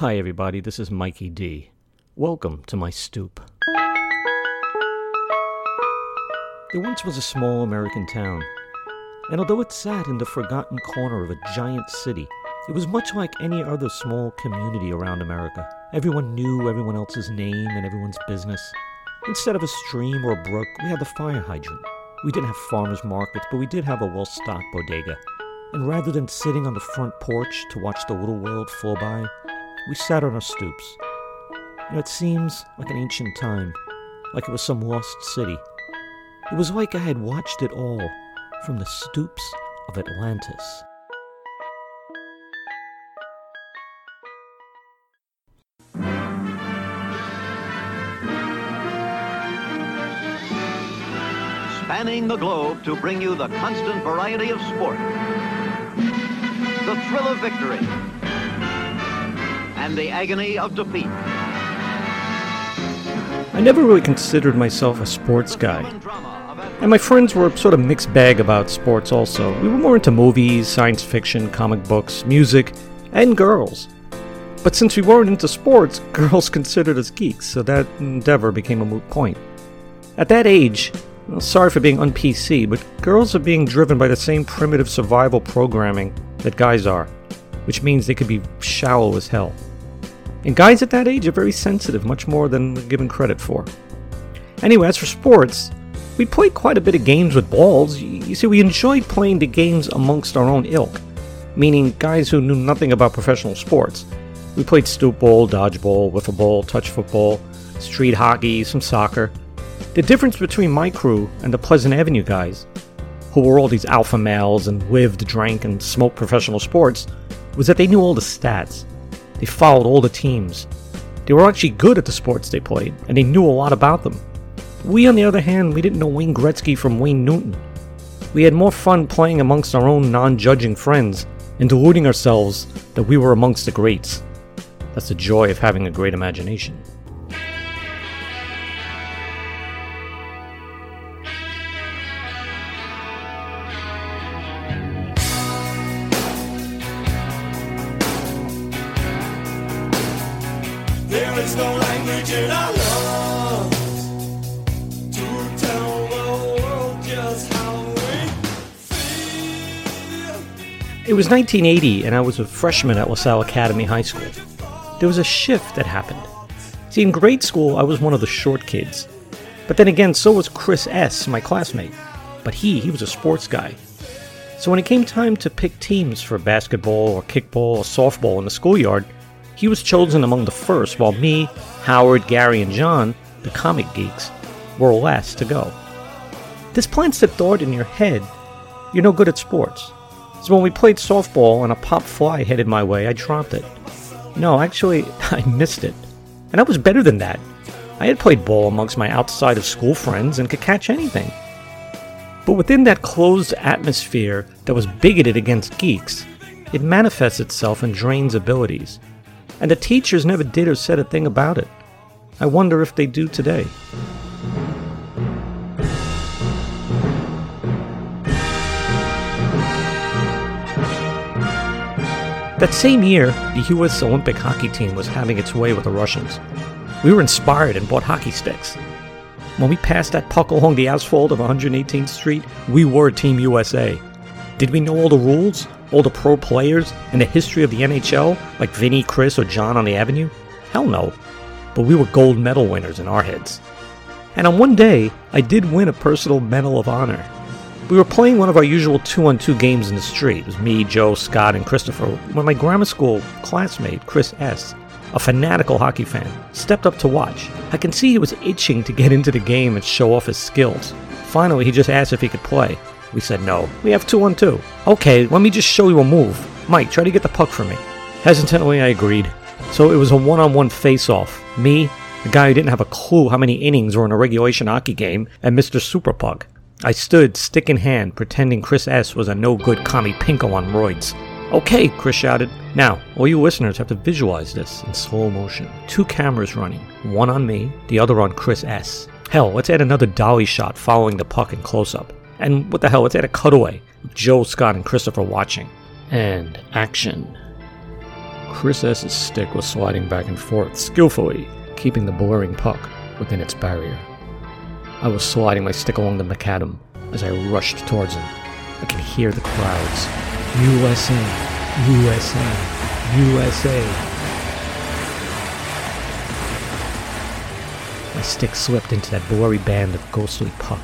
Hi, everybody, this is Mikey D. Welcome to my stoop. There once was a small American town, and although it sat in the forgotten corner of a giant city, it was much like any other small community around America. Everyone knew everyone else's name and everyone's business. Instead of a stream or a brook, we had the fire hydrant. We didn't have farmers markets, but we did have a well stocked bodega. And rather than sitting on the front porch to watch the little world flow by, we sat on our stoops. You know, it seems like an ancient time, like it was some lost city. It was like I had watched it all from the stoops of Atlantis. spanning the globe to bring you the constant variety of sport, the thrill of victory, and the agony of defeat. I never really considered myself a sports guy. And my friends were sort of mixed bag about sports also. We were more into movies, science fiction, comic books, music, and girls. But since we weren't into sports, girls considered us geeks, so that endeavor became a moot point. At that age, well, sorry for being un-PC, but girls are being driven by the same primitive survival programming that guys are, which means they could be shallow as hell. And guys at that age are very sensitive, much more than given credit for. Anyway, as for sports, we played quite a bit of games with balls. You see, we enjoyed playing the games amongst our own ilk, meaning guys who knew nothing about professional sports. We played stoop ball, dodgeball, wiffle ball, touch football, street hockey, some soccer, the difference between my crew and the Pleasant Avenue guys, who were all these alpha males and lived, drank, and smoked professional sports, was that they knew all the stats. They followed all the teams. They were actually good at the sports they played, and they knew a lot about them. We, on the other hand, we didn't know Wayne Gretzky from Wayne Newton. We had more fun playing amongst our own non judging friends and deluding ourselves that we were amongst the greats. That's the joy of having a great imagination. It was 1980, and I was a freshman at LaSalle Academy High School. There was a shift that happened. See, in grade school, I was one of the short kids. But then again, so was Chris S., my classmate. But he, he was a sports guy. So when it came time to pick teams for basketball or kickball or softball in the schoolyard, he was chosen among the first, while me, Howard, Gary, and John, the comic geeks, were last to go. This plants the thought in your head you're no good at sports. So when we played softball and a pop fly headed my way, I dropped it. No, actually, I missed it. And I was better than that. I had played ball amongst my outside of school friends and could catch anything. But within that closed atmosphere that was bigoted against geeks, it manifests itself and drains abilities. And the teachers never did or said a thing about it. I wonder if they do today. That same year, the US Olympic hockey team was having its way with the Russians. We were inspired and bought hockey sticks. When we passed that puck along the asphalt of 118th Street, we were Team USA. Did we know all the rules, all the pro players, and the history of the NHL, like Vinny, Chris, or John on the Avenue? Hell no. But we were gold medal winners in our heads. And on one day, I did win a personal Medal of Honor. We were playing one of our usual two on two games in the street. It was me, Joe, Scott, and Christopher when my grammar school classmate, Chris S., a fanatical hockey fan, stepped up to watch. I can see he was itching to get into the game and show off his skills. Finally, he just asked if he could play. We said no. We have two on two. Okay, let me just show you a move. Mike, try to get the puck for me. Hesitantly, I agreed. So it was a one on one face off. Me, the guy who didn't have a clue how many innings were in a regulation hockey game, and Mr. Super Pug. I stood, stick in hand, pretending Chris S. was a no good commie pinko on roids. Okay, Chris shouted. Now, all you listeners have to visualize this in slow motion. Two cameras running, one on me, the other on Chris S. Hell, let's add another dolly shot following the puck in close up. And what the hell, let's add a cutaway Joe, Scott, and Christopher watching. And action. Chris S.'s stick was sliding back and forth, skillfully keeping the blurring puck within its barrier. I was sliding my stick along the macadam as I rushed towards him. I could hear the crowds. USA, USA, USA. My stick slipped into that blurry band of ghostly puck,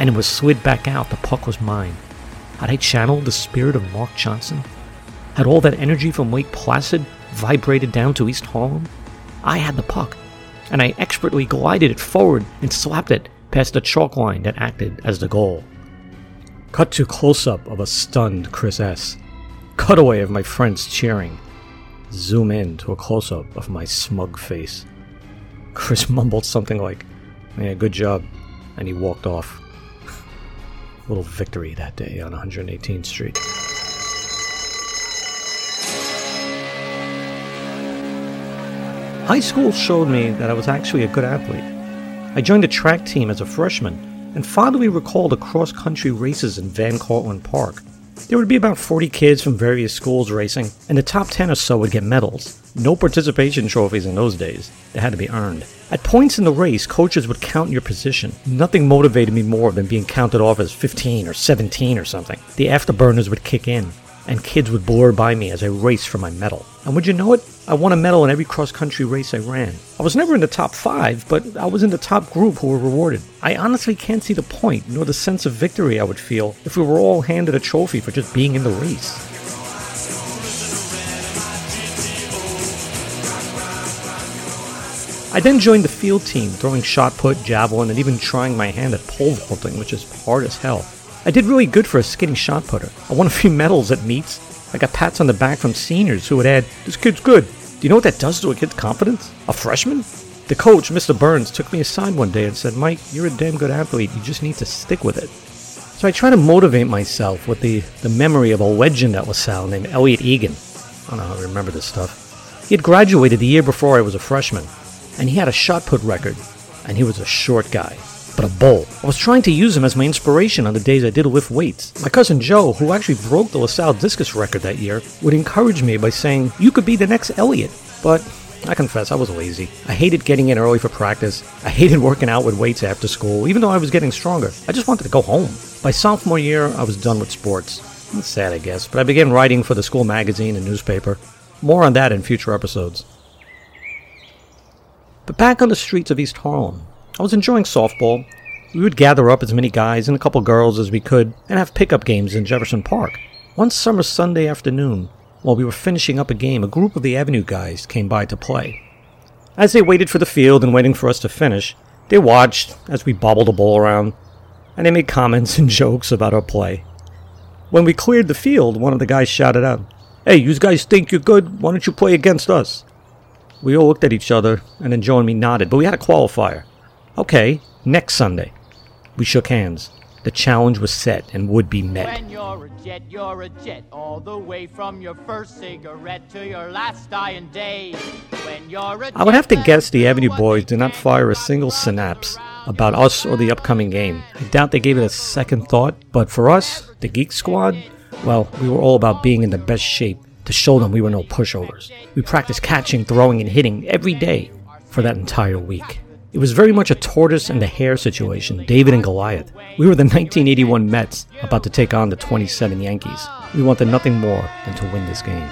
and it was slid back out. The puck was mine. Had I channeled the spirit of Mark Johnson? Had all that energy from Lake Placid vibrated down to East Harlem? I had the puck, and I expertly glided it forward and slapped it past the chalk line that acted as the goal. Cut to close up of a stunned Chris S. Cutaway of my friends cheering. Zoom in to a close up of my smug face. Chris mumbled something like, Yeah, good job, and he walked off. Little victory that day on 118th Street. High school showed me that I was actually a good athlete. I joined the track team as a freshman and fondly recall the cross country races in Van Cortlandt Park. There would be about 40 kids from various schools racing, and the top 10 or so would get medals. No participation trophies in those days, they had to be earned. At points in the race, coaches would count your position. Nothing motivated me more than being counted off as 15 or 17 or something. The afterburners would kick in, and kids would blur by me as I raced for my medal. And would you know it? I won a medal in every cross country race I ran. I was never in the top five, but I was in the top group who were rewarded. I honestly can't see the point, nor the sense of victory I would feel if we were all handed a trophy for just being in the race. I then joined the field team, throwing shot put, javelin, and even trying my hand at pole vaulting, which is hard as hell. I did really good for a skinny shot putter. I won a few medals at meets. I got pats on the back from seniors who would add, This kid's good. Do you know what that does to a kid's confidence? A freshman? The coach, Mr. Burns, took me aside one day and said, Mike, you're a damn good athlete. You just need to stick with it. So I try to motivate myself with the, the memory of a legend at LaSalle named Elliot Egan. I don't know how to remember this stuff. He had graduated the year before I was a freshman, and he had a shot put record, and he was a short guy but a bull. I was trying to use him as my inspiration on the days I did lift weights. My cousin Joe, who actually broke the LaSalle discus record that year, would encourage me by saying, You could be the next Elliot. But I confess, I was lazy. I hated getting in early for practice. I hated working out with weights after school, even though I was getting stronger. I just wanted to go home. By sophomore year, I was done with sports. Sad, I guess, but I began writing for the school magazine and newspaper. More on that in future episodes. But back on the streets of East Harlem, I was enjoying softball. We would gather up as many guys and a couple girls as we could and have pickup games in Jefferson Park. One summer Sunday afternoon, while we were finishing up a game, a group of the Avenue guys came by to play. As they waited for the field and waiting for us to finish, they watched as we bobbled the ball around, and they made comments and jokes about our play. When we cleared the field, one of the guys shouted out, Hey, you guys think you're good? Why don't you play against us? We all looked at each other, and then Joe and me nodded, but we had a qualifier. Okay, next Sunday. We shook hands. The challenge was set and would be met. When you're a jet, you're a jet, all the way from your first cigarette to your last dying day. When you're a I would have to guess the Avenue boys did not fire a single synapse about us or the upcoming game. I doubt they gave it a second thought, but for us, the Geek Squad, well, we were all about being in the best shape to show them we were no pushovers. We practiced catching, throwing, and hitting every day for that entire week. It was very much a tortoise and the hare situation, David and Goliath. We were the 1981 Mets about to take on the 27 Yankees. We wanted nothing more than to win this game.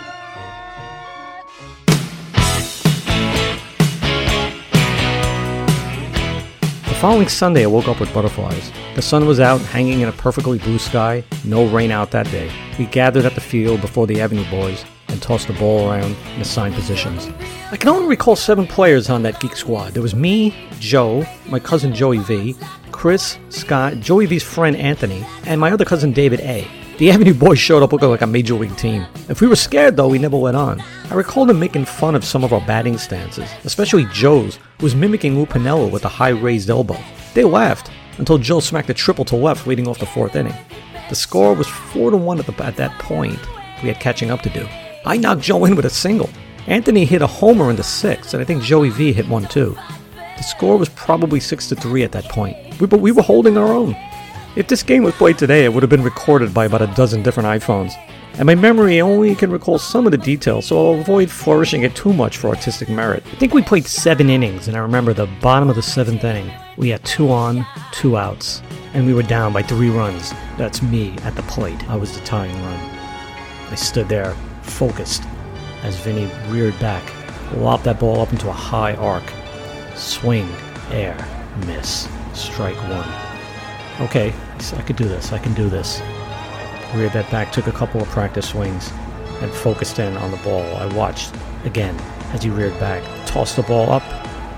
The following Sunday, I woke up with butterflies. The sun was out, hanging in a perfectly blue sky. No rain out that day. We gathered at the field before the Avenue boys and tossed the ball around in assigned positions. I can only recall seven players on that geek squad. There was me, Joe, my cousin Joey V, Chris, Scott, Joey V's friend Anthony, and my other cousin David A. The Avenue boys showed up looking like a major league team. If we were scared, though, we never went on. I recall them making fun of some of our batting stances, especially Joe's, who was mimicking Lou with a high raised elbow. They laughed until Joe smacked a triple to left leading off the fourth inning. The score was 4 to 1 at, the, at that point. We had catching up to do. I knocked Joe in with a single. Anthony hit a homer in the sixth, and I think Joey V hit one too. The score was probably 6 to 3 at that point. We, but we were holding our own. If this game was played today, it would have been recorded by about a dozen different iPhones. and my memory only can recall some of the details, so I'll avoid flourishing it too much for artistic merit. I think we played seven innings, and I remember the bottom of the seventh inning. We had two on, two outs, and we were down by three runs. That's me at the plate. I was the tying run. I stood there, focused, as Vinny reared back, lopped that ball up into a high arc. Swing, air, miss, strike one. Okay, I could do this, I can do this. Reared that back, took a couple of practice swings, and focused in on the ball. I watched again as he reared back, tossed the ball up.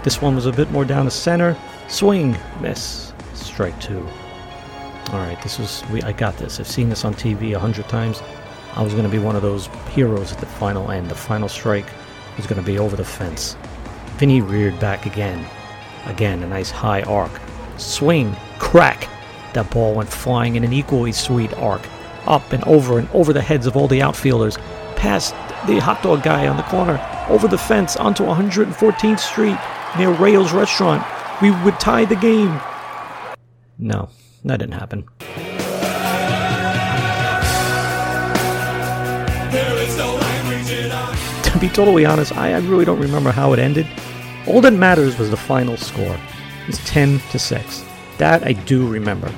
This one was a bit more down the center. Swing, miss, strike two. All right, this was we. I got this. I've seen this on TV a hundred times. I was going to be one of those heroes at the final end. The final strike was going to be over the fence. Vinny reared back again. Again, a nice high arc. Swing, crack. That ball went flying in an equally sweet arc up and over and over the heads of all the outfielders, past the hot dog guy on the corner, over the fence onto 114th Street near Rao's Restaurant. We would tie the game. No, that didn't happen. Be totally honest, I, I really don't remember how it ended. All that matters was the final score. It's 10 to 6. That I do remember.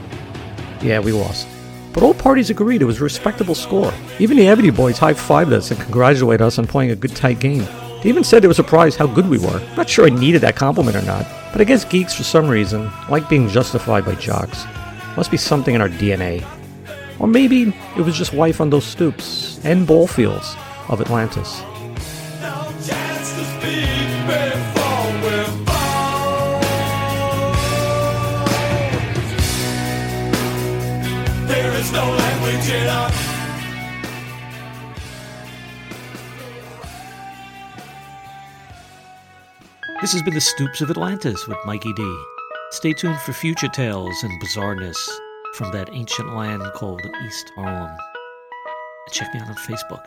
Yeah, we lost. But all parties agreed it was a respectable score. Even the Avenue boys high fived us and congratulated us on playing a good tight game. They even said they were surprised how good we were. Not sure I needed that compliment or not, but I guess geeks, for some reason, like being justified by jocks. Must be something in our DNA. Or maybe it was just life on those stoops and ball fields of Atlantis. There is no language in our This has been the Stoops of Atlantis with Mikey D. Stay tuned for future tales and bizarreness from that ancient land called East Harlem. Check me out on Facebook.